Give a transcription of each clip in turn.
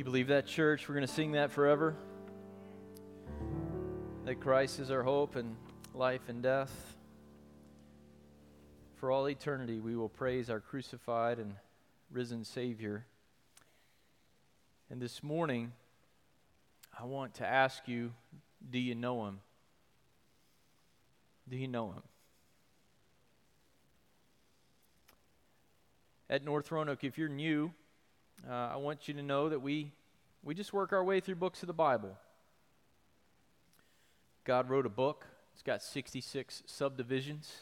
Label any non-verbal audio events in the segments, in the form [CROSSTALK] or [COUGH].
You believe that, church? We're going to sing that forever? That Christ is our hope and life and death. For all eternity, we will praise our crucified and risen Savior. And this morning, I want to ask you do you know Him? Do you know Him? At North Roanoke, if you're new, uh, I want you to know that we, we just work our way through books of the Bible. God wrote a book, it's got 66 subdivisions.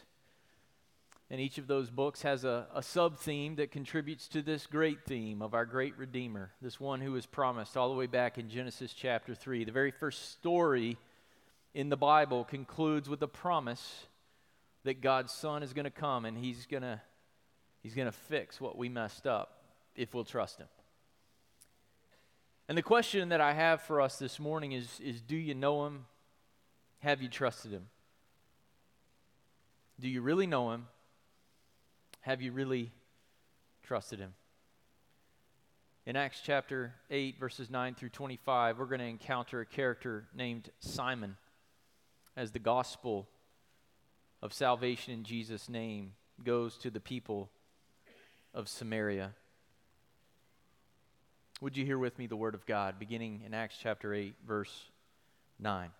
And each of those books has a, a sub theme that contributes to this great theme of our great Redeemer, this one who was promised all the way back in Genesis chapter 3. The very first story in the Bible concludes with the promise that God's Son is going to come and he's going to he's going to fix what we messed up if we'll trust Him. And the question that I have for us this morning is, is Do you know Him? Have you trusted Him? Do you really know Him? Have you really trusted Him? In Acts chapter 8, verses 9 through 25, we're going to encounter a character named Simon as the gospel of salvation in Jesus' name goes to the people of Samaria. Would you hear with me the word of God, beginning in Acts chapter 8, verse 9?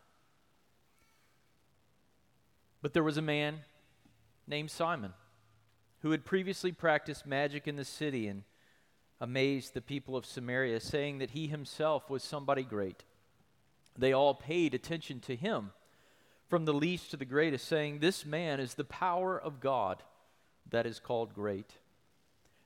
But there was a man named Simon who had previously practiced magic in the city and amazed the people of Samaria, saying that he himself was somebody great. They all paid attention to him, from the least to the greatest, saying, This man is the power of God that is called great.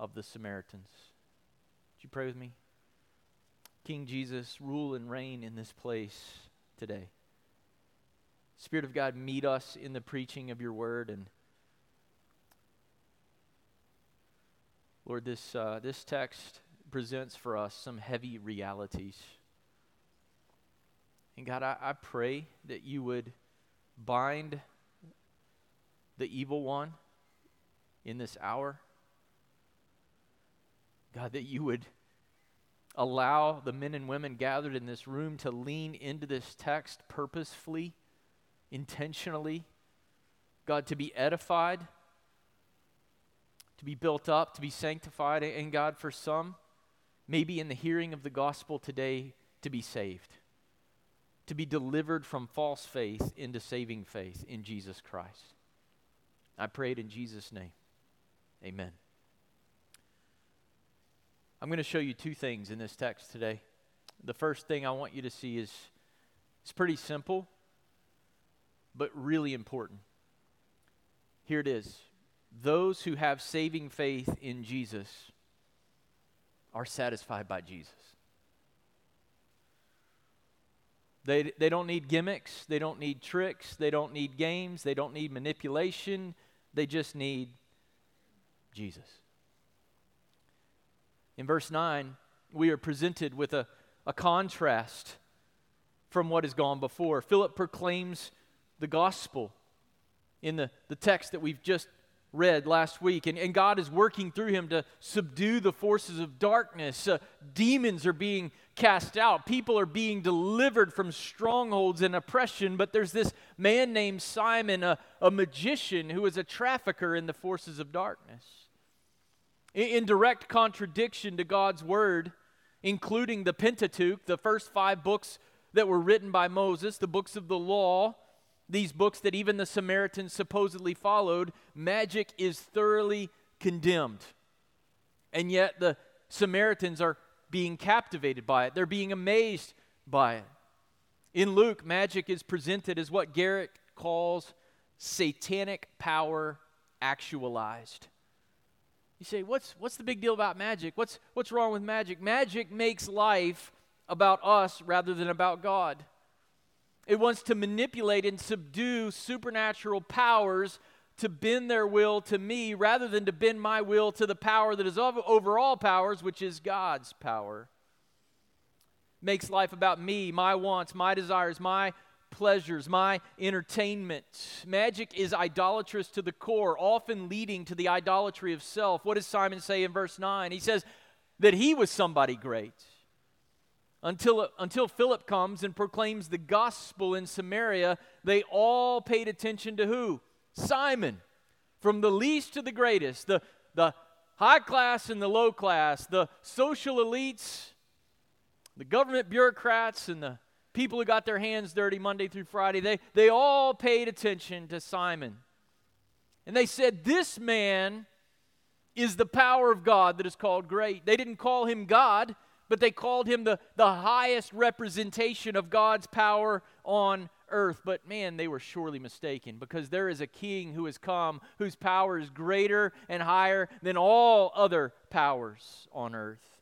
of the Samaritans. Would you pray with me? King Jesus, rule and reign in this place today. Spirit of God, meet us in the preaching of your word. And Lord, this, uh, this text presents for us some heavy realities. And God, I, I pray that you would bind the evil one in this hour. God, that you would allow the men and women gathered in this room to lean into this text purposefully intentionally, God, to be edified, to be built up, to be sanctified, and God, for some, maybe in the hearing of the gospel today, to be saved, to be delivered from false faith into saving faith in Jesus Christ. I prayed in Jesus' name. Amen. I'm going to show you two things in this text today. The first thing I want you to see is it's pretty simple, but really important. Here it is. Those who have saving faith in Jesus are satisfied by Jesus. They, they don't need gimmicks, they don't need tricks, they don't need games, they don't need manipulation, they just need Jesus. In verse 9, we are presented with a, a contrast from what has gone before. Philip proclaims the gospel in the, the text that we've just read last week. And, and God is working through him to subdue the forces of darkness. Uh, demons are being cast out, people are being delivered from strongholds and oppression. But there's this man named Simon, a, a magician who is a trafficker in the forces of darkness. In, direct contradiction to God's word, including the Pentateuch, the first five books that were written by Moses, the books of the law these books that even the Samaritans supposedly followed, magic is thoroughly condemned. And yet the Samaritans are being captivated by it, they're being amazed by it. In Luke, magic is presented as what Garrett calls satanic power actualized. You say, what's, what's the big deal about magic? What's, what's wrong with magic? Magic makes life about us rather than about God. It wants to manipulate and subdue supernatural powers to bend their will to me rather than to bend my will to the power that is over all powers, which is God's power. Makes life about me, my wants, my desires, my pleasures, my entertainment. Magic is idolatrous to the core, often leading to the idolatry of self. What does Simon say in verse 9? He says that he was somebody great until, until Philip comes and proclaims the gospel in Samaria, they all paid attention to who? Simon. From the least to the greatest, the, the high class and the low class, the social elites, the government bureaucrats, and the people who got their hands dirty Monday through Friday, they, they all paid attention to Simon. And they said, This man is the power of God that is called great. They didn't call him God, but they called him the, the highest representation of God's power on earth. But man, they were surely mistaken because there is a king who has come whose power is greater and higher than all other powers on earth.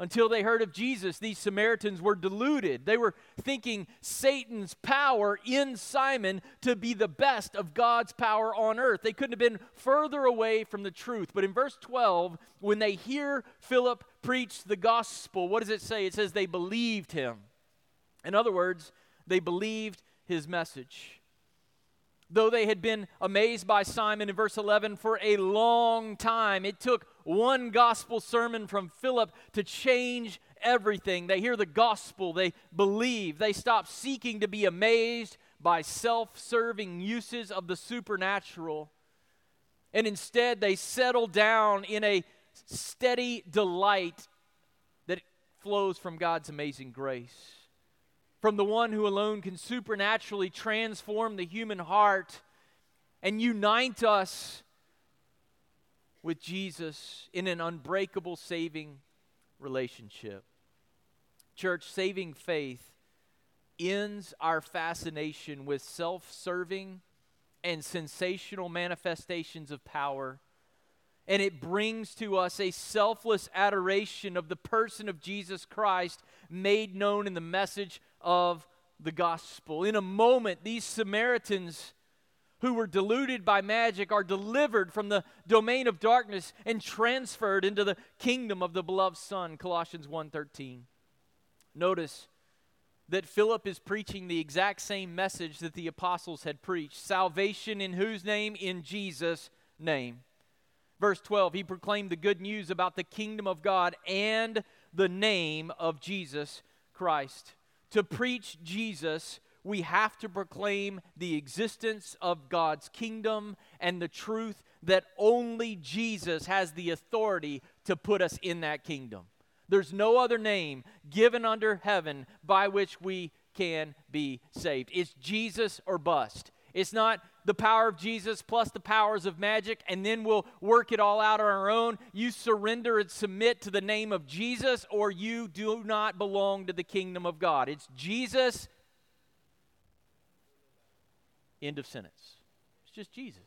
Until they heard of Jesus, these Samaritans were deluded. They were thinking Satan's power in Simon to be the best of God's power on earth. They couldn't have been further away from the truth. But in verse 12, when they hear Philip preach the gospel, what does it say? It says they believed him. In other words, they believed his message. Though they had been amazed by Simon in verse 11 for a long time, it took one gospel sermon from Philip to change everything. They hear the gospel, they believe, they stop seeking to be amazed by self serving uses of the supernatural. And instead, they settle down in a steady delight that flows from God's amazing grace from the one who alone can supernaturally transform the human heart and unite us with Jesus in an unbreakable saving relationship. Church, saving faith ends our fascination with self serving and sensational manifestations of power and it brings to us a selfless adoration of the person of Jesus Christ made known in the message of the gospel. In a moment, these Samaritans who were deluded by magic are delivered from the domain of darkness and transferred into the kingdom of the beloved son Colossians 1:13 Notice that Philip is preaching the exact same message that the apostles had preached. Salvation in whose name? In Jesus name. Verse 12, he proclaimed the good news about the kingdom of God and the name of Jesus Christ. To preach Jesus we have to proclaim the existence of God's kingdom and the truth that only Jesus has the authority to put us in that kingdom. There's no other name given under heaven by which we can be saved. It's Jesus or bust. It's not the power of Jesus plus the powers of magic, and then we'll work it all out on our own. You surrender and submit to the name of Jesus, or you do not belong to the kingdom of God. It's Jesus. End of sentence. It's just Jesus.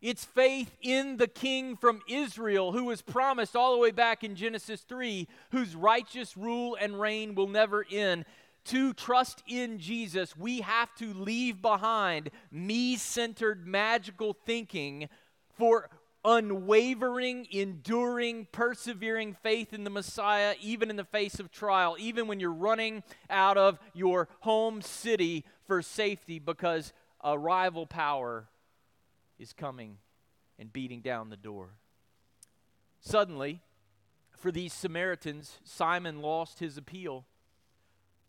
It's faith in the king from Israel who was promised all the way back in Genesis 3, whose righteous rule and reign will never end. To trust in Jesus, we have to leave behind me centered magical thinking for unwavering, enduring, persevering faith in the Messiah, even in the face of trial, even when you're running out of your home city for safety because a rival power is coming and beating down the door. Suddenly, for these Samaritans, Simon lost his appeal.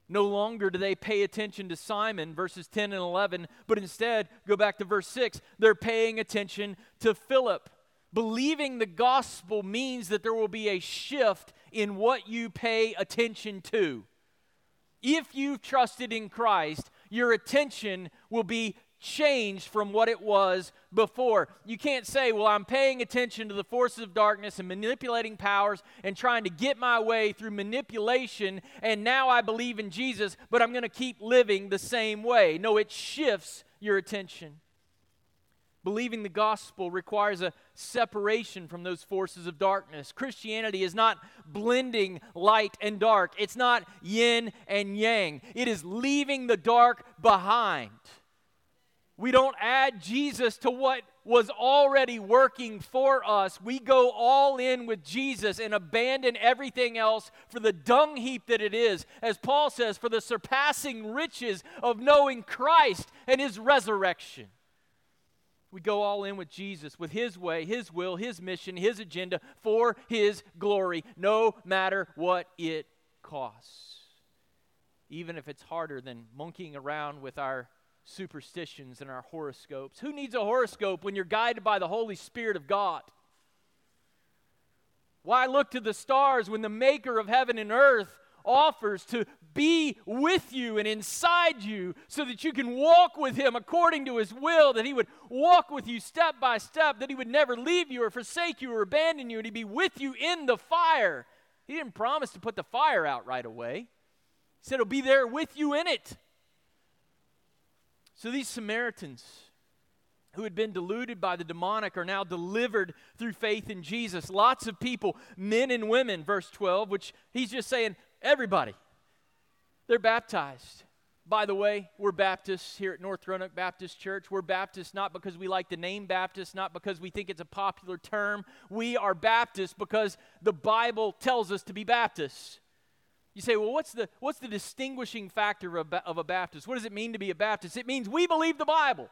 No longer do they pay attention to Simon, verses 10 and 11, but instead, go back to verse 6, they're paying attention to Philip. Believing the gospel means that there will be a shift in what you pay attention to. If you've trusted in Christ, your attention will be changed from what it was before. You can't say, well, I'm paying attention to the forces of darkness and manipulating powers and trying to get my way through manipulation, and now I believe in Jesus, but I'm going to keep living the same way. No, it shifts your attention. Believing the gospel requires a separation from those forces of darkness. Christianity is not blending light and dark, it's not yin and yang. It is leaving the dark behind. We don't add Jesus to what was already working for us. We go all in with Jesus and abandon everything else for the dung heap that it is. As Paul says, for the surpassing riches of knowing Christ and his resurrection. We go all in with Jesus, with His way, His will, His mission, His agenda for His glory, no matter what it costs. Even if it's harder than monkeying around with our superstitions and our horoscopes. Who needs a horoscope when you're guided by the Holy Spirit of God? Why look to the stars when the maker of heaven and earth offers to be with you and inside you so that you can walk with him according to his will, that he would walk with you step by step, that he would never leave you or forsake you or abandon you, and he'd be with you in the fire. He didn't promise to put the fire out right away, he said he'll be there with you in it. So these Samaritans who had been deluded by the demonic are now delivered through faith in Jesus. Lots of people, men and women, verse 12, which he's just saying, everybody, they're baptized. By the way, we're Baptists here at North Roanoke Baptist Church. We're Baptists not because we like the name Baptist, not because we think it's a popular term. We are Baptists because the Bible tells us to be Baptists. You say, well, what's the, what's the distinguishing factor of, of a Baptist? What does it mean to be a Baptist? It means we believe the Bible.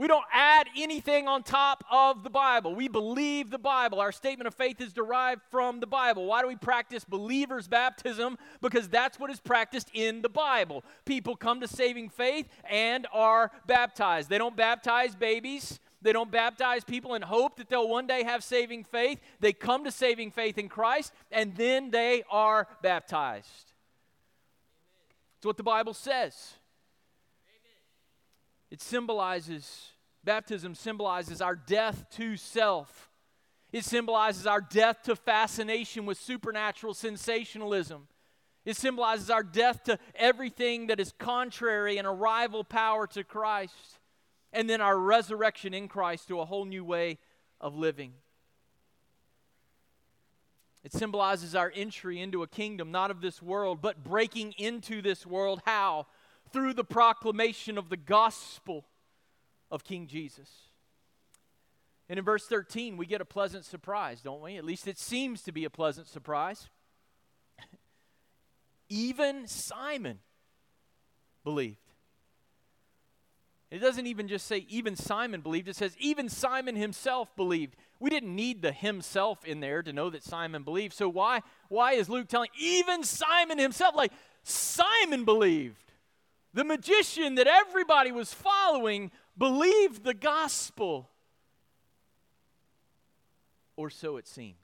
We don't add anything on top of the Bible. We believe the Bible. Our statement of faith is derived from the Bible. Why do we practice believers' baptism? Because that's what is practiced in the Bible. People come to saving faith and are baptized. They don't baptize babies. They don't baptize people in hope that they'll one day have saving faith. They come to saving faith in Christ and then they are baptized. It's what the Bible says. It symbolizes, baptism symbolizes our death to self. It symbolizes our death to fascination with supernatural sensationalism. It symbolizes our death to everything that is contrary and a rival power to Christ and then our resurrection in Christ to a whole new way of living. It symbolizes our entry into a kingdom not of this world, but breaking into this world. How? Through the proclamation of the gospel of King Jesus. And in verse 13, we get a pleasant surprise, don't we? At least it seems to be a pleasant surprise. [LAUGHS] Even Simon believed. It doesn't even just say even Simon believed, it says even Simon himself believed. We didn't need the himself in there to know that Simon believed. So why why is Luke telling even Simon himself like Simon believed. The magician that everybody was following believed the gospel. Or so it seemed.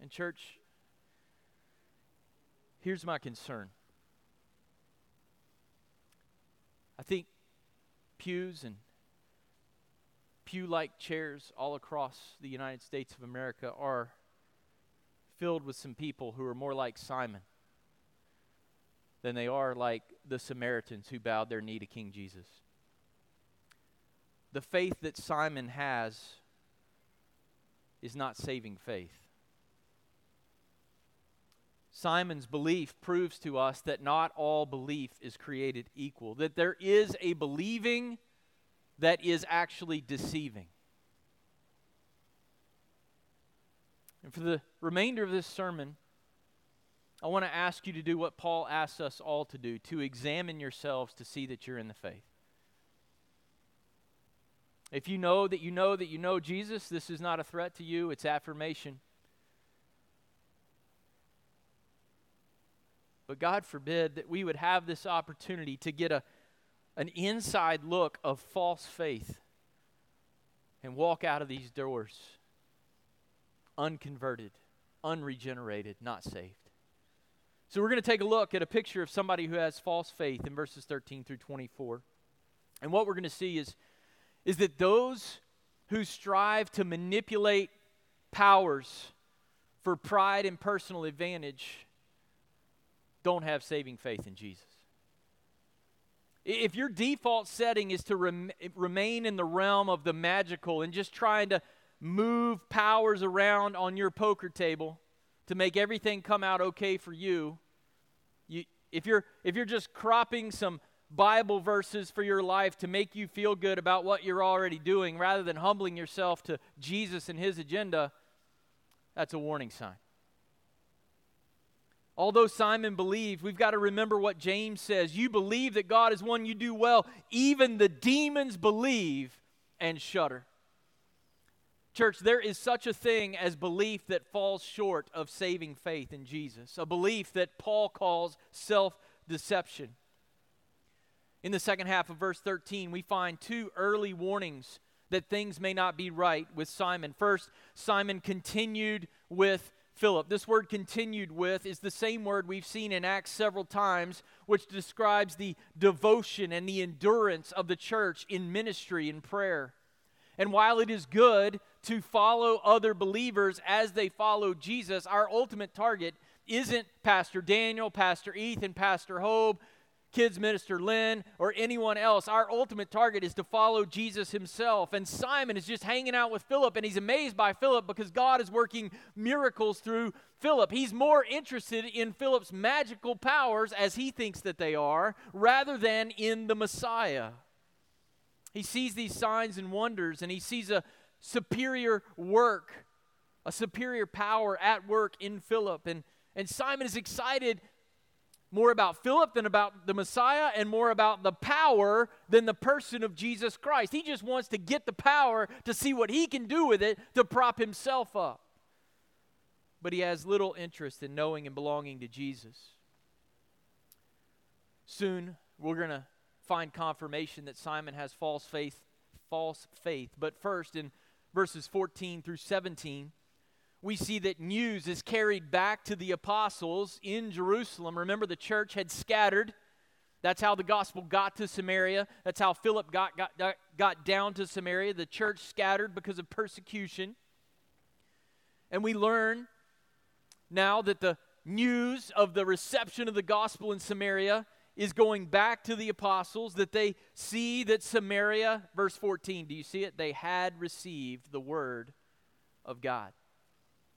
And, church, here's my concern. I think pews and pew like chairs all across the United States of America are filled with some people who are more like Simon than they are like the Samaritans who bowed their knee to King Jesus. The faith that Simon has is not saving faith. Simon's belief proves to us that not all belief is created equal, that there is a believing that is actually deceiving. And for the remainder of this sermon, I want to ask you to do what Paul asks us all to do to examine yourselves to see that you're in the faith. If you know that you know that you know Jesus, this is not a threat to you, it's affirmation. But God forbid that we would have this opportunity to get a, an inside look of false faith and walk out of these doors unconverted, unregenerated, not saved. So we're going to take a look at a picture of somebody who has false faith in verses 13 through 24. And what we're going to see is, is that those who strive to manipulate powers for pride and personal advantage don't have saving faith in Jesus. If your default setting is to rem- remain in the realm of the magical and just trying to move powers around on your poker table to make everything come out okay for you, you if you're if you're just cropping some Bible verses for your life to make you feel good about what you're already doing rather than humbling yourself to Jesus and his agenda, that's a warning sign. Although Simon believed, we've got to remember what James says. You believe that God is one, you do well. Even the demons believe and shudder. Church, there is such a thing as belief that falls short of saving faith in Jesus, a belief that Paul calls self deception. In the second half of verse 13, we find two early warnings that things may not be right with Simon. First, Simon continued with Philip. This word continued with is the same word we've seen in Acts several times, which describes the devotion and the endurance of the church in ministry and prayer. And while it is good to follow other believers as they follow Jesus, our ultimate target isn't Pastor Daniel, Pastor Ethan, Pastor Hobe, kids minister Lynn, or anyone else. Our ultimate target is to follow Jesus himself. And Simon is just hanging out with Philip, and he's amazed by Philip because God is working miracles through Philip. He's more interested in Philip's magical powers, as he thinks that they are, rather than in the Messiah. He sees these signs and wonders, and he sees a superior work, a superior power at work in Philip. And, and Simon is excited more about Philip than about the Messiah, and more about the power than the person of Jesus Christ. He just wants to get the power to see what he can do with it to prop himself up. But he has little interest in knowing and belonging to Jesus. Soon, we're going to find confirmation that Simon has false faith, false faith. But first, in verses 14 through 17, we see that news is carried back to the apostles in Jerusalem. Remember, the church had scattered. That's how the gospel got to Samaria. That's how Philip got, got, got down to Samaria. The church scattered because of persecution. And we learn now that the news of the reception of the gospel in Samaria is going back to the apostles, that they see that Samaria, verse 14, do you see it? They had received the word of God.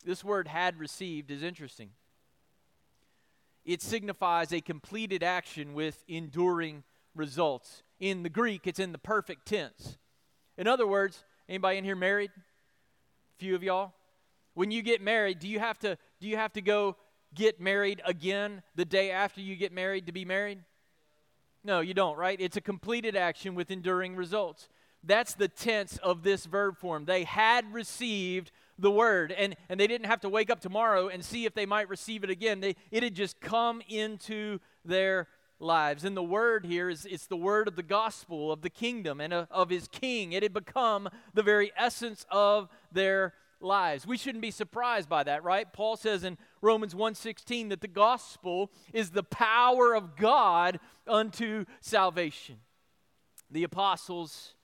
This word had received is interesting. It signifies a completed action with enduring results. In the Greek, it's in the perfect tense. In other words, anybody in here married? A few of y'all? When you get married, do you have to do you have to go get married again the day after you get married to be married? No, you don't, right? It's a completed action with enduring results. That's the tense of this verb form. They had received the word and, and they didn't have to wake up tomorrow and see if they might receive it again. They, it had just come into their lives. And the word here is it's the word of the gospel of the kingdom and of, of his king. It had become the very essence of their lives. We shouldn't be surprised by that, right? Paul says in Romans 1:16 that the gospel is the power of God unto salvation. The apostles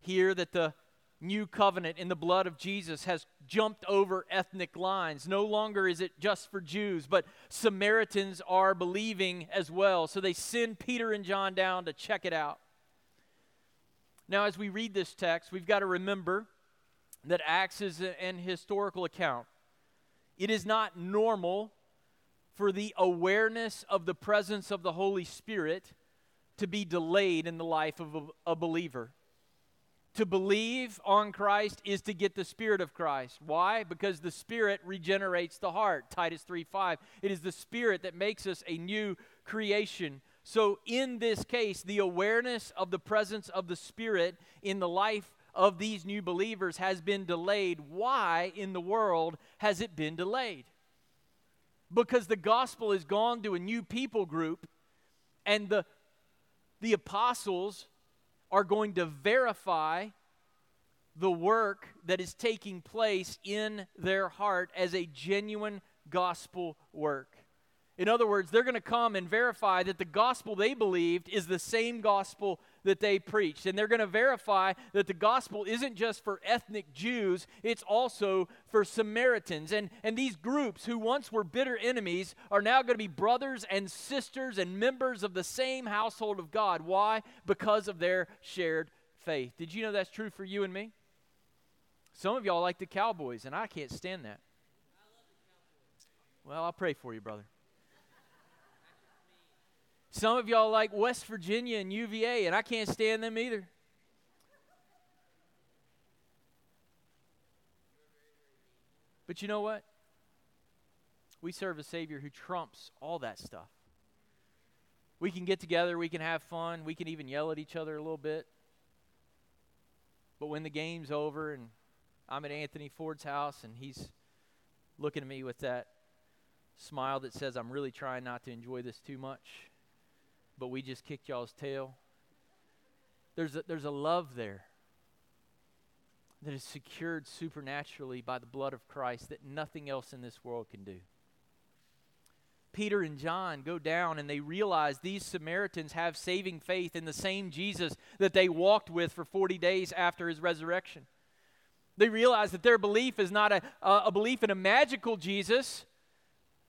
hear that the new covenant in the blood of Jesus has jumped over ethnic lines. No longer is it just for Jews, but Samaritans are believing as well. So they send Peter and John down to check it out. Now, as we read this text, we've got to remember that Acts as an historical account. It is not normal for the awareness of the presence of the Holy Spirit to be delayed in the life of a, a believer. To believe on Christ is to get the Spirit of Christ. Why? Because the Spirit regenerates the heart. Titus 3 5. It is the Spirit that makes us a new creation. So, in this case, the awareness of the presence of the Spirit in the life of these new believers has been delayed. Why in the world has it been delayed? Because the gospel has gone to a new people group, and the, the apostles are going to verify the work that is taking place in their heart as a genuine gospel work. In other words, they're going to come and verify that the gospel they believed is the same gospel that they preached. And they're going to verify that the gospel isn't just for ethnic Jews, it's also for Samaritans. And, and these groups who once were bitter enemies are now going to be brothers and sisters and members of the same household of God. Why? Because of their shared faith. Did you know that's true for you and me? Some of y'all like the Cowboys, and I can't stand that. Well, I'll pray for you, brother. Some of y'all like West Virginia and UVA, and I can't stand them either. But you know what? We serve a Savior who trumps all that stuff. We can get together, we can have fun, we can even yell at each other a little bit. But when the game's over and I'm at Anthony Ford's house and he's looking at me with that smile that says, I'm really trying not to enjoy this too much but we just kicked y'all's tail. There's a, there's a love there that is secured supernaturally by the blood of Christ that nothing else in this world can do. Peter and John go down and they realize these Samaritans have saving faith in the same Jesus that they walked with for 40 days after his resurrection. They realize that their belief is not a, a belief in a magical Jesus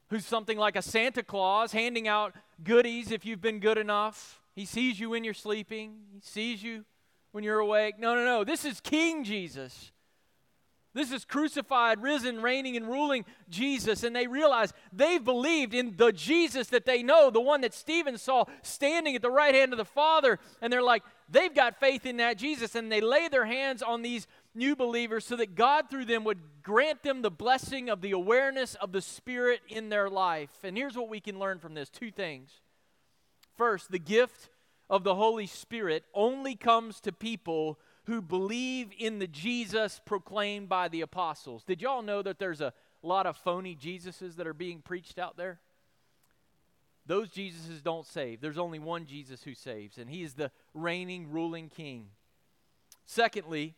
who's something like a Santa Claus handing out goodies if you've been good enough. He sees you when you're sleeping, He sees you when you're awake. No, no, no. This is King Jesus. This is crucified, risen, reigning, and ruling Jesus. And they realize they've believed in the Jesus that they know, the one that Stephen saw standing at the right hand of the Father. And they're like, they've got faith in that Jesus. And they lay their hands on these new believers so that God, through them, would grant them the blessing of the awareness of the Spirit in their life. And here's what we can learn from this two things. First, the gift of the Holy Spirit only comes to people who believe in the Jesus proclaimed by the apostles. Did y'all know that there's a lot of phony Jesuses that are being preached out there? Those Jesuses don't save. There's only one Jesus who saves, and he is the reigning, ruling king. Secondly,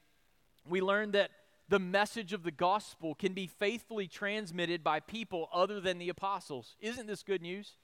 we learned that the message of the gospel can be faithfully transmitted by people other than the apostles. Isn't this good news?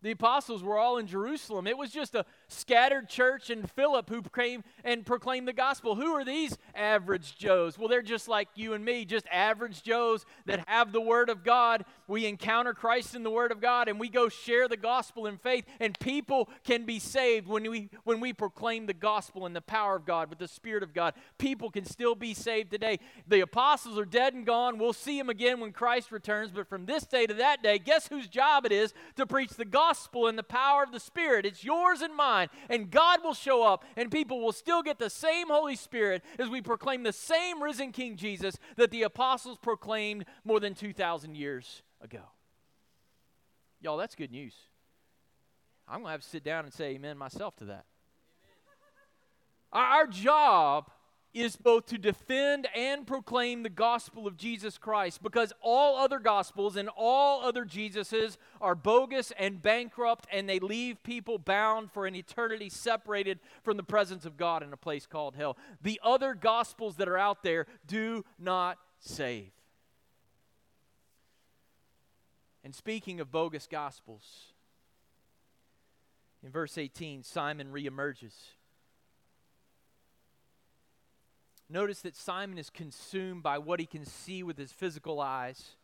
The apostles were all in Jerusalem. It was just a scattered church in Philip who came and proclaimed the gospel. Who are these average Joes? Well, they're just like you and me, just average Joes that have the Word of God. We encounter Christ in the Word of God and we go share the gospel in faith, and people can be saved when we, when we proclaim the gospel in the power of God with the Spirit of God. People can still be saved today. The apostles are dead and gone. We'll see them again when Christ returns, but from this day to that day, guess whose job it is to preach the gospel and the power of the Spirit. It's yours and mine. And God will show up, and people will still get the same Holy Spirit as we proclaim the same risen King Jesus that the apostles proclaimed more than 2,000 years ago. Y'all, that's good news. I'm going to have to sit down and say amen myself to that. Our job is both to defend and proclaim the gospel of Jesus Christ because all other gospels and all other Jesuses are bogus and bankrupt and they leave people bound for an eternity separated from the presence of God in a place called hell. The other gospels that are out there do not save. And speaking of bogus gospels, in verse 18, Simon reemerges. Notice that Simon is consumed by what he can see with his physical eyes.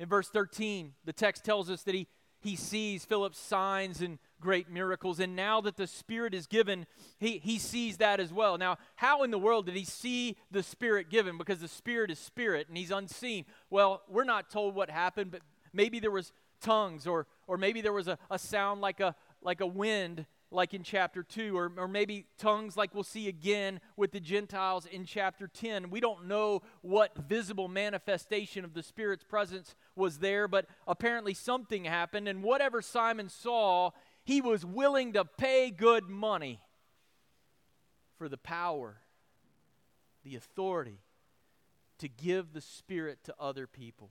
In verse 13, the text tells us that he, he sees Philip's signs and great miracles, and now that the Spirit is given, he, he sees that as well. Now, how in the world did he see the Spirit given? Because the Spirit is Spirit and he's unseen. Well, we're not told what happened, but maybe there was tongues, or, or maybe there was a, a sound like a, like a wind like in chapter 2, or, or maybe tongues like we'll see again with the Gentiles in chapter 10. We don't know what visible manifestation of the Spirit's presence was there, but apparently something happened, and whatever Simon saw, he was willing to pay good money for the power, the authority to give the Spirit to other people.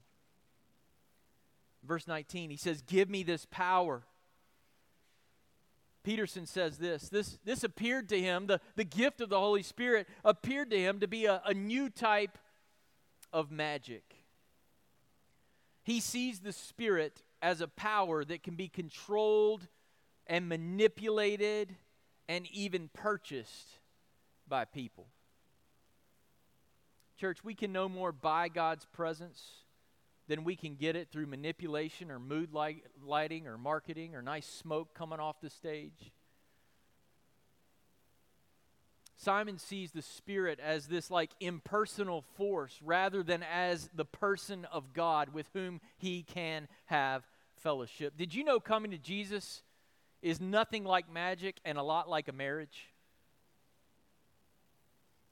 Verse 19, he says, Give me this power Peterson says this this, this appeared to him, the, the gift of the Holy Spirit appeared to him to be a, a new type of magic. He sees the Spirit as a power that can be controlled and manipulated and even purchased by people. Church, we can no more buy God's presence then we can get it through manipulation or mood light, lighting or marketing or nice smoke coming off the stage. Simon sees the Spirit as this like impersonal force rather than as the person of God with whom he can have fellowship. Did you know coming to Jesus is nothing like magic and a lot like a marriage?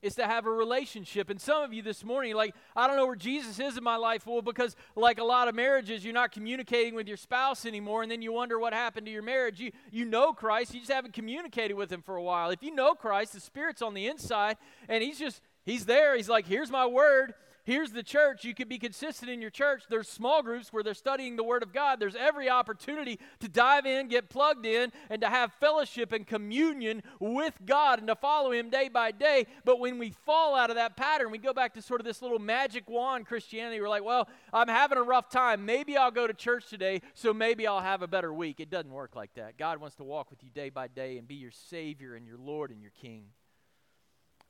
Is to have a relationship. And some of you this morning, like, I don't know where Jesus is in my life. Well, because like a lot of marriages, you're not communicating with your spouse anymore, and then you wonder what happened to your marriage. You you know Christ, you just haven't communicated with him for a while. If you know Christ, the Spirit's on the inside, and he's just he's there. He's like, here's my word. Here's the church. You could be consistent in your church. There's small groups where they're studying the Word of God. There's every opportunity to dive in, get plugged in, and to have fellowship and communion with God and to follow Him day by day. But when we fall out of that pattern, we go back to sort of this little magic wand Christianity. We're like, well, I'm having a rough time. Maybe I'll go to church today, so maybe I'll have a better week. It doesn't work like that. God wants to walk with you day by day and be your Savior and your Lord and your King.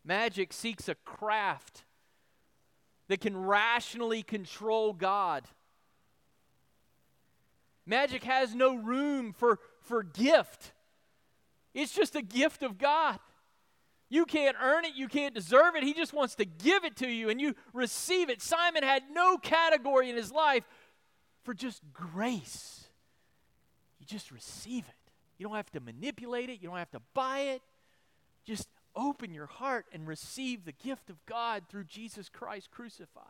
Magic seeks a craft that can rationally control God. Magic has no room for, for gift, it's just a gift of God. You can't earn it, you can't deserve it. He just wants to give it to you and you receive it. Simon had no category in his life for just grace. You just receive it. You don't have to manipulate it, you don't have to buy it. Just open your heart and receive the gift of God through Jesus Christ crucified.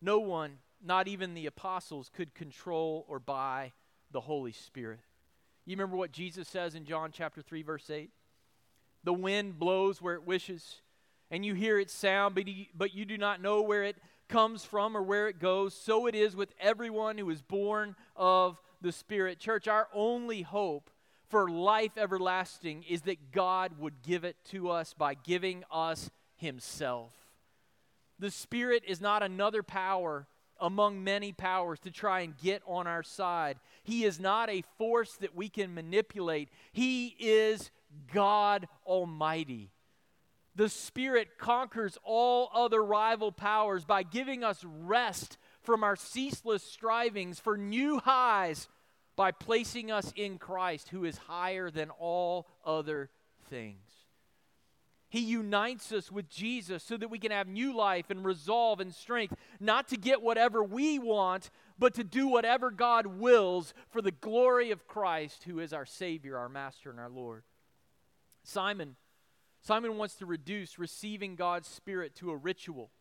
No one, not even the apostles, could control or buy the Holy Spirit. You remember what Jesus says in John chapter 3 verse 8? The wind blows where it wishes, and you hear its sound, but you, do not know where it comes from or where it goes. So it is with everyone who is born of the Spirit. Church, our only hope for life everlasting is that God would give it to us by giving us Himself. The Spirit is not another power among many powers to try and get on our side. He is not a force that we can manipulate, He is God Almighty. The Spirit conquers all other rival powers by giving us rest from our ceaseless strivings for new highs by placing us in Christ, who is higher than all other things. He unites us with Jesus so that we can have new life and resolve and strength, not to get whatever we want, but to do whatever God wills for the glory of Christ, who is our Savior, our Master, and our Lord. Simon, Simon wants to reduce receiving God's Spirit to a ritual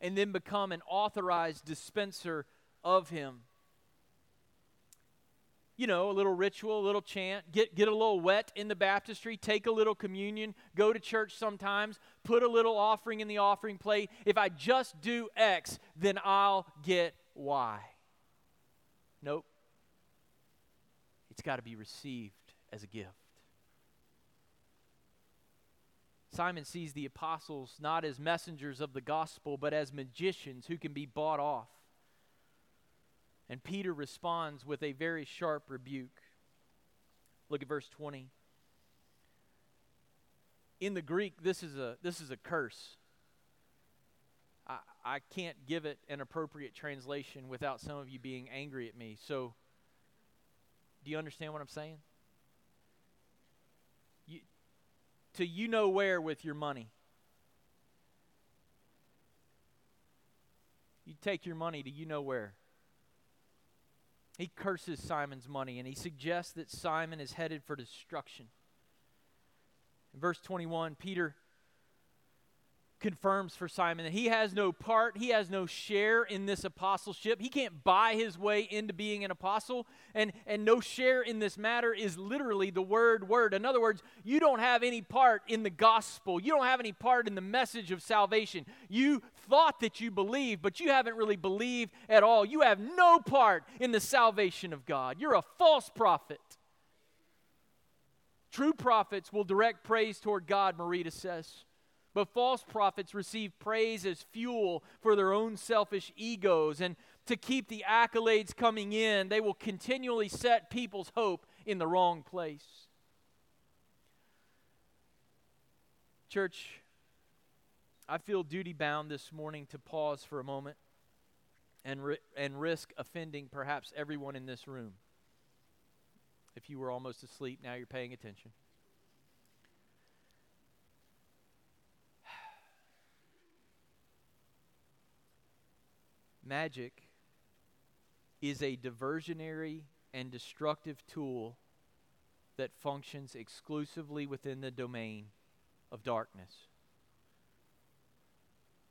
and then become an authorized dispenser of Him. You know, a little ritual, a little chant, get, get a little wet in the baptistry, take a little communion, go to church sometimes, put a little offering in the offering plate. If I just do X, then I'll get Y. Nope. It's got to be received as a gift. Simon sees the apostles not as messengers of the gospel, but as magicians who can be bought off. And Peter responds with a very sharp rebuke. Look at verse 20. In the Greek, this is a, this is a curse. I, I can't give it an appropriate translation without some of you being angry at me. So, do you understand what I'm saying? You, to you know where with your money. You take your money to you know where. He curses Simon's money and he suggests that Simon is headed for destruction. In verse 21, Peter confirms for Simon that he has no part, he has no share in this apostleship. He can't buy his way into being an apostle, and, and no share in this matter is literally the word word. In other words, you don't have any part in the gospel, you don't have any part in the message of salvation. You thought that you believed, but you haven't really believed at all. You have no part in the salvation of God. You're a false prophet. True prophets will direct praise toward God, Merida says. But false prophets receive praise as fuel for their own selfish egos. And to keep the accolades coming in, they will continually set people's hope in the wrong place. Church, I feel duty bound this morning to pause for a moment and, ri- and risk offending perhaps everyone in this room. If you were almost asleep, now you're paying attention. Magic is a diversionary and destructive tool that functions exclusively within the domain of darkness.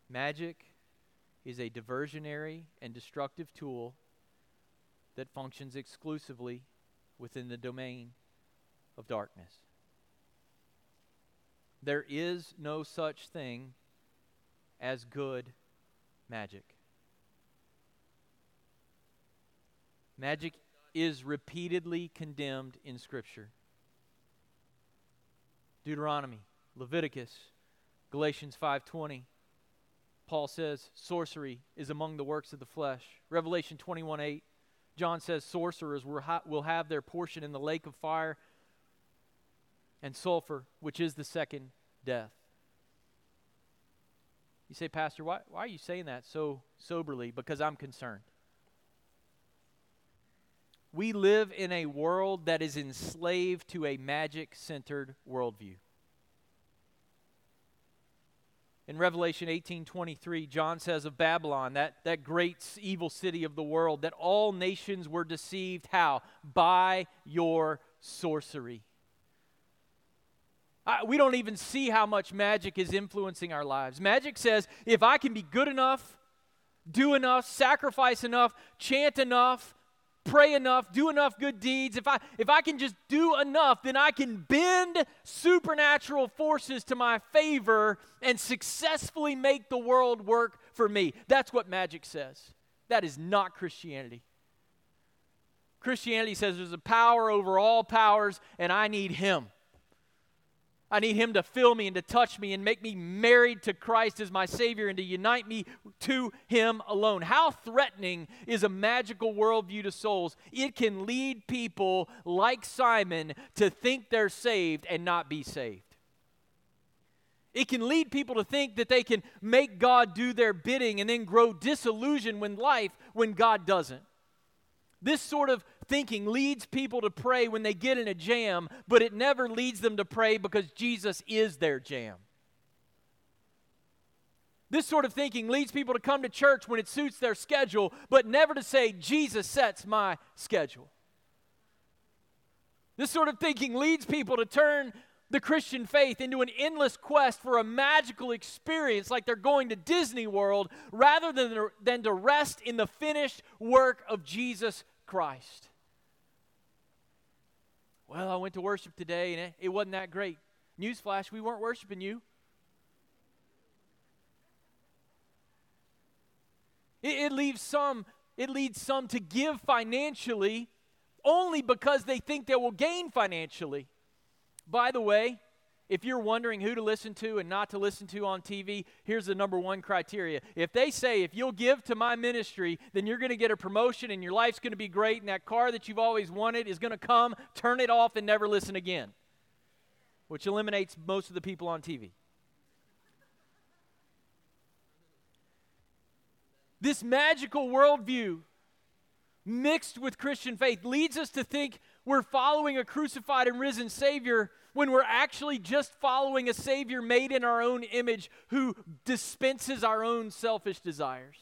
Magic is a diversionary and destructive tool that functions exclusively within the domain of darkness. There is no such thing as good magic. Magic is repeatedly condemned in Scripture. Deuteronomy, Leviticus, Galatians 5:20. Paul says sorcery is among the works of the flesh. Revelation 21:8. John says sorcerers will have their portion in the lake of fire and sulfur, which is the second death. You say, Pastor, why, why are you saying that so soberly? Because I'm concerned. We live in a world that is enslaved to a magic centered worldview. In Revelation 18:23, John says of Babylon, that, that great evil city of the world, that all nations were deceived. How? By your sorcery. I, we don't even see how much magic is influencing our lives. Magic says if I can be good enough, do enough, sacrifice enough, chant enough, pray enough, do enough good deeds, if I if I can just do enough, then I can bend supernatural forces to my favor and successfully make the world work for me. That's what magic says. That is not Christianity. Christianity says there's a power over all powers and I need him. I need Him to fill me and to touch me and make me married to Christ as my Savior and to unite me to Him alone. How threatening is a magical worldview to souls? It can lead people like Simon to think they're saved and not be saved. It can lead people to think that they can make God do their bidding and then grow disillusioned when life when God doesn't. This sort of thinking leads people to pray when they get in a jam, but it never leads them to pray because Jesus is their jam. This sort of thinking leads people to come to church when it suits their schedule, but never to say, Jesus sets my schedule. This sort of thinking leads people to turn the Christian faith into an endless quest for a magical experience like they're going to Disney World rather than, than to rest in the finished work of Jesus Christ. Well, I went to worship today and it, it wasn't that great. Newsflash, we weren't worshiping you. It, it leaves some, it leads some to give financially only because they think they will gain financially. By the way, if you're wondering who to listen to and not to listen to on TV, here's the number one criteria. If they say, if you'll give to my ministry, then you're going to get a promotion and your life's going to be great, and that car that you've always wanted is going to come, turn it off and never listen again, which eliminates most of the people on TV. This magical worldview mixed with Christian faith leads us to think we're following a crucified and risen Savior when we're actually just following a Savior made in our own image who dispenses our own selfish desires.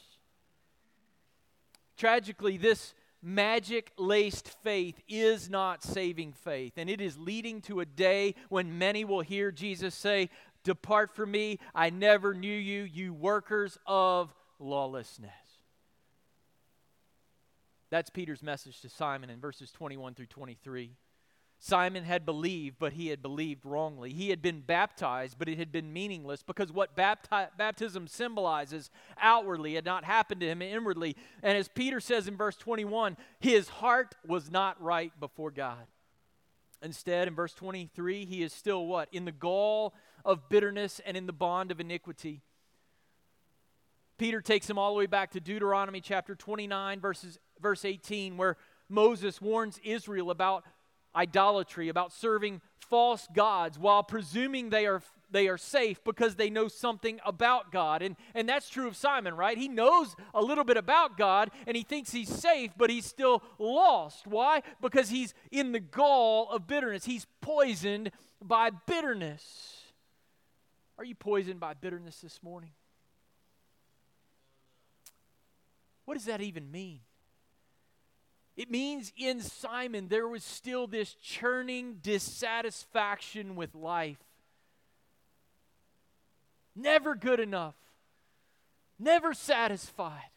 Tragically, this magic laced faith is not saving faith, and it is leading to a day when many will hear Jesus say, Depart from me, I never knew you, you workers of lawlessness. That's Peter's message to Simon in verses 21 through 23. Simon had believed, but he had believed wrongly. He had been baptized, but it had been meaningless because what bapti- baptism symbolizes outwardly had not happened to him inwardly. And as Peter says in verse 21, his heart was not right before God. Instead, in verse 23, he is still what? In the gall of bitterness and in the bond of iniquity. Peter takes him all the way back to Deuteronomy chapter 29, verses, verse 18, where Moses warns Israel about idolatry, about serving false gods while presuming they are, they are safe because they know something about God. And, and that's true of Simon, right? He knows a little bit about God and he thinks he's safe, but he's still lost. Why? Because he's in the gall of bitterness. He's poisoned by bitterness. Are you poisoned by bitterness this morning? What does that even mean? It means in Simon there was still this churning dissatisfaction with life. Never good enough, never satisfied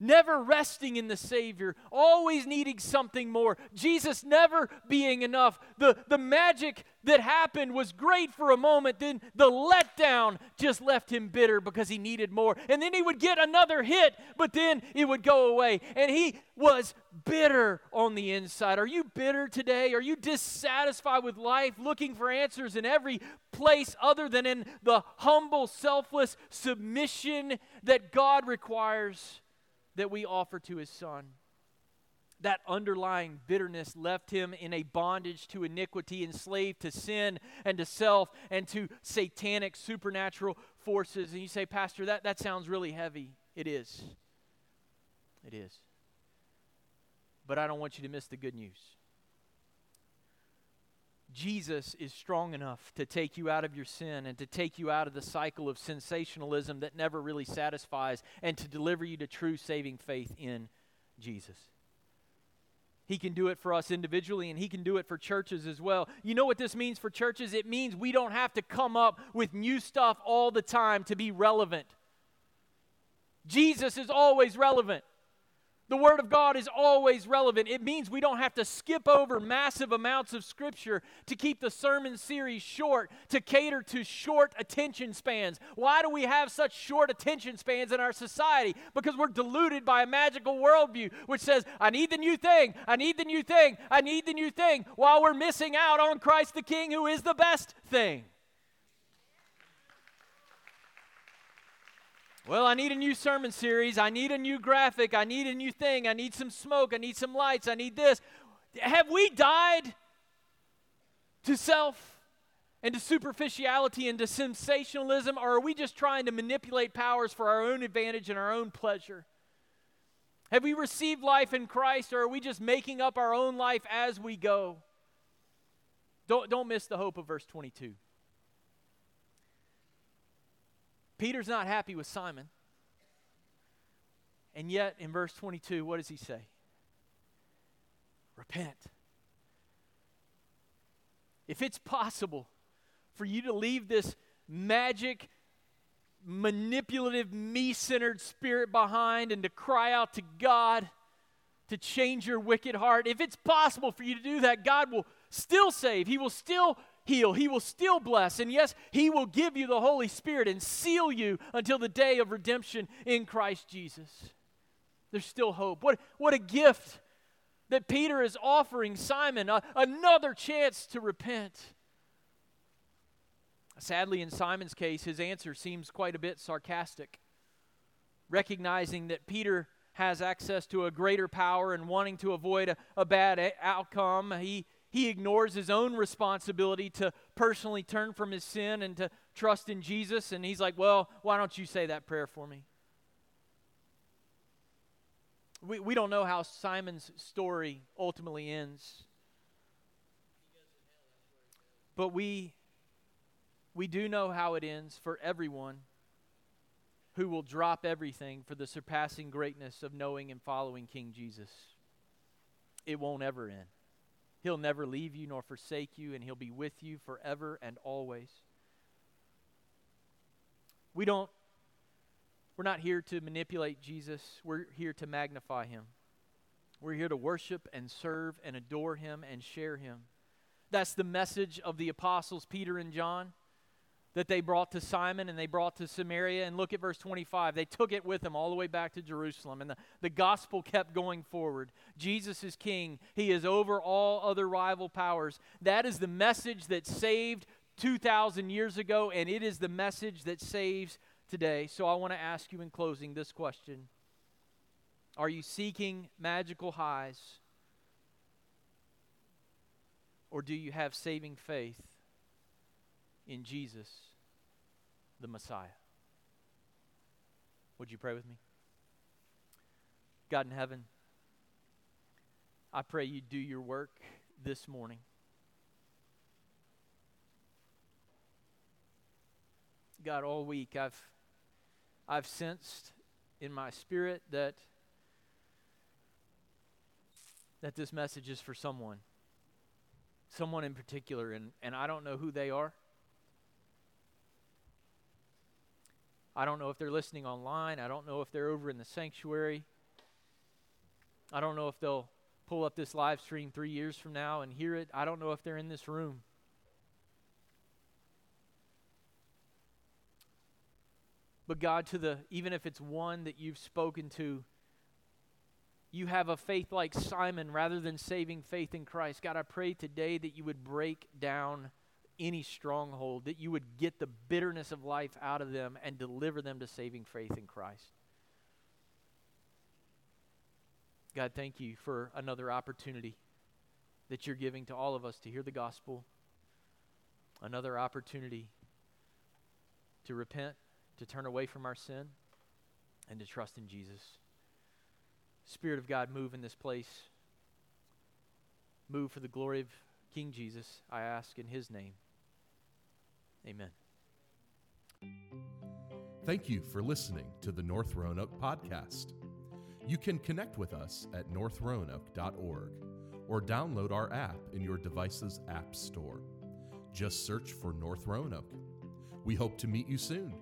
never resting in the Savior, always needing something more, Jesus never being enough. The, the magic that happened was great for a moment, then the letdown just left him bitter because he needed more. And then he would get another hit, but then it would go away. And he was bitter on the inside. Are you bitter today? Are you dissatisfied with life, looking for answers in every place other than in the humble, selfless submission that God requires? That we offer to his son. That underlying bitterness left him in a bondage to iniquity, enslaved to sin and to self and to satanic supernatural forces. And you say, Pastor, that, that sounds really heavy. It is. It is. But I don't want you to miss the good news. Jesus is strong enough to take you out of your sin and to take you out of the cycle of sensationalism that never really satisfies and to deliver you to true saving faith in Jesus. He can do it for us individually and he can do it for churches as well. You know what this means for churches? It means we don't have to come up with new stuff all the time to be relevant. Jesus is always relevant. The Word of God is always relevant. It means we don't have to skip over massive amounts of Scripture to keep the sermon series short, to cater to short attention spans. Why do we have such short attention spans in our society? Because we're deluded by a magical worldview which says, I need the new thing, I need the new thing, I need the new thing, while we're missing out on Christ the King, who is the best thing. Well, I need a new sermon series. I need a new graphic. I need a new thing. I need some smoke. I need some lights. I need this. Have we died to self and to superficiality and to sensationalism, or are we just trying to manipulate powers for our own advantage and our own pleasure? Have we received life in Christ, or are we just making up our own life as we go? Don't, don't miss the hope of verse 22. Peter's not happy with Simon. And yet, in verse 22, what does he say? Repent. If it's possible for you to leave this magic, manipulative, me centered spirit behind and to cry out to God, to change your wicked heart, if it's possible for you to do that, God will still save. He will still heal. He will still bless. And yes, He will give you the Holy Spirit and seal you until the day of redemption in Christ Jesus. There's still hope. What, what a gift that Peter is offering Simon a, another chance to repent. Sadly, in Simon's case, his answer seems quite a bit sarcastic. Recognizing that Peter has access to a greater power and wanting to avoid a, a bad outcome, he, he ignores his own responsibility to personally turn from his sin and to trust in Jesus. And he's like, Well, why don't you say that prayer for me? We, we don't know how Simon's story ultimately ends. But we, we do know how it ends for everyone who will drop everything for the surpassing greatness of knowing and following King Jesus. It won't ever end. He'll never leave you nor forsake you, and He'll be with you forever and always. We don't, we're not here to manipulate Jesus, we're here to magnify Him. We're here to worship and serve and adore Him and share Him. That's the message of the apostles, Peter and John that they brought to Simon and they brought to Samaria. And look at verse 25. They took it with them all the way back to Jerusalem. And the, the gospel kept going forward. Jesus is king, he is over all other rival powers. That is the message that saved 2,000 years ago, and it is the message that saves today. So I want to ask you in closing this question Are you seeking magical highs? Or do you have saving faith in Jesus, the Messiah. Would you pray with me? God in heaven, I pray you do your work this morning. God, all week I've I've sensed in my spirit that that this message is for someone. Someone in particular, and, and I don't know who they are. I don't know if they're listening online. I don't know if they're over in the sanctuary. I don't know if they'll pull up this live stream three years from now and hear it. I don't know if they're in this room. But God, to the even if it's one that you've spoken to, you have a faith like Simon rather than saving faith in Christ. God, I pray today that you would break down any stronghold, that you would get the bitterness of life out of them and deliver them to saving faith in Christ. God, thank you for another opportunity that you're giving to all of us to hear the gospel, another opportunity to repent, to turn away from our sin, and to trust in Jesus. Spirit of God, move in this place. Move for the glory of King Jesus, I ask in his name. Amen. Thank you for listening to the North Roanoke podcast. You can connect with us at northroanoke.org or download our app in your device's app store. Just search for North Roanoke. We hope to meet you soon.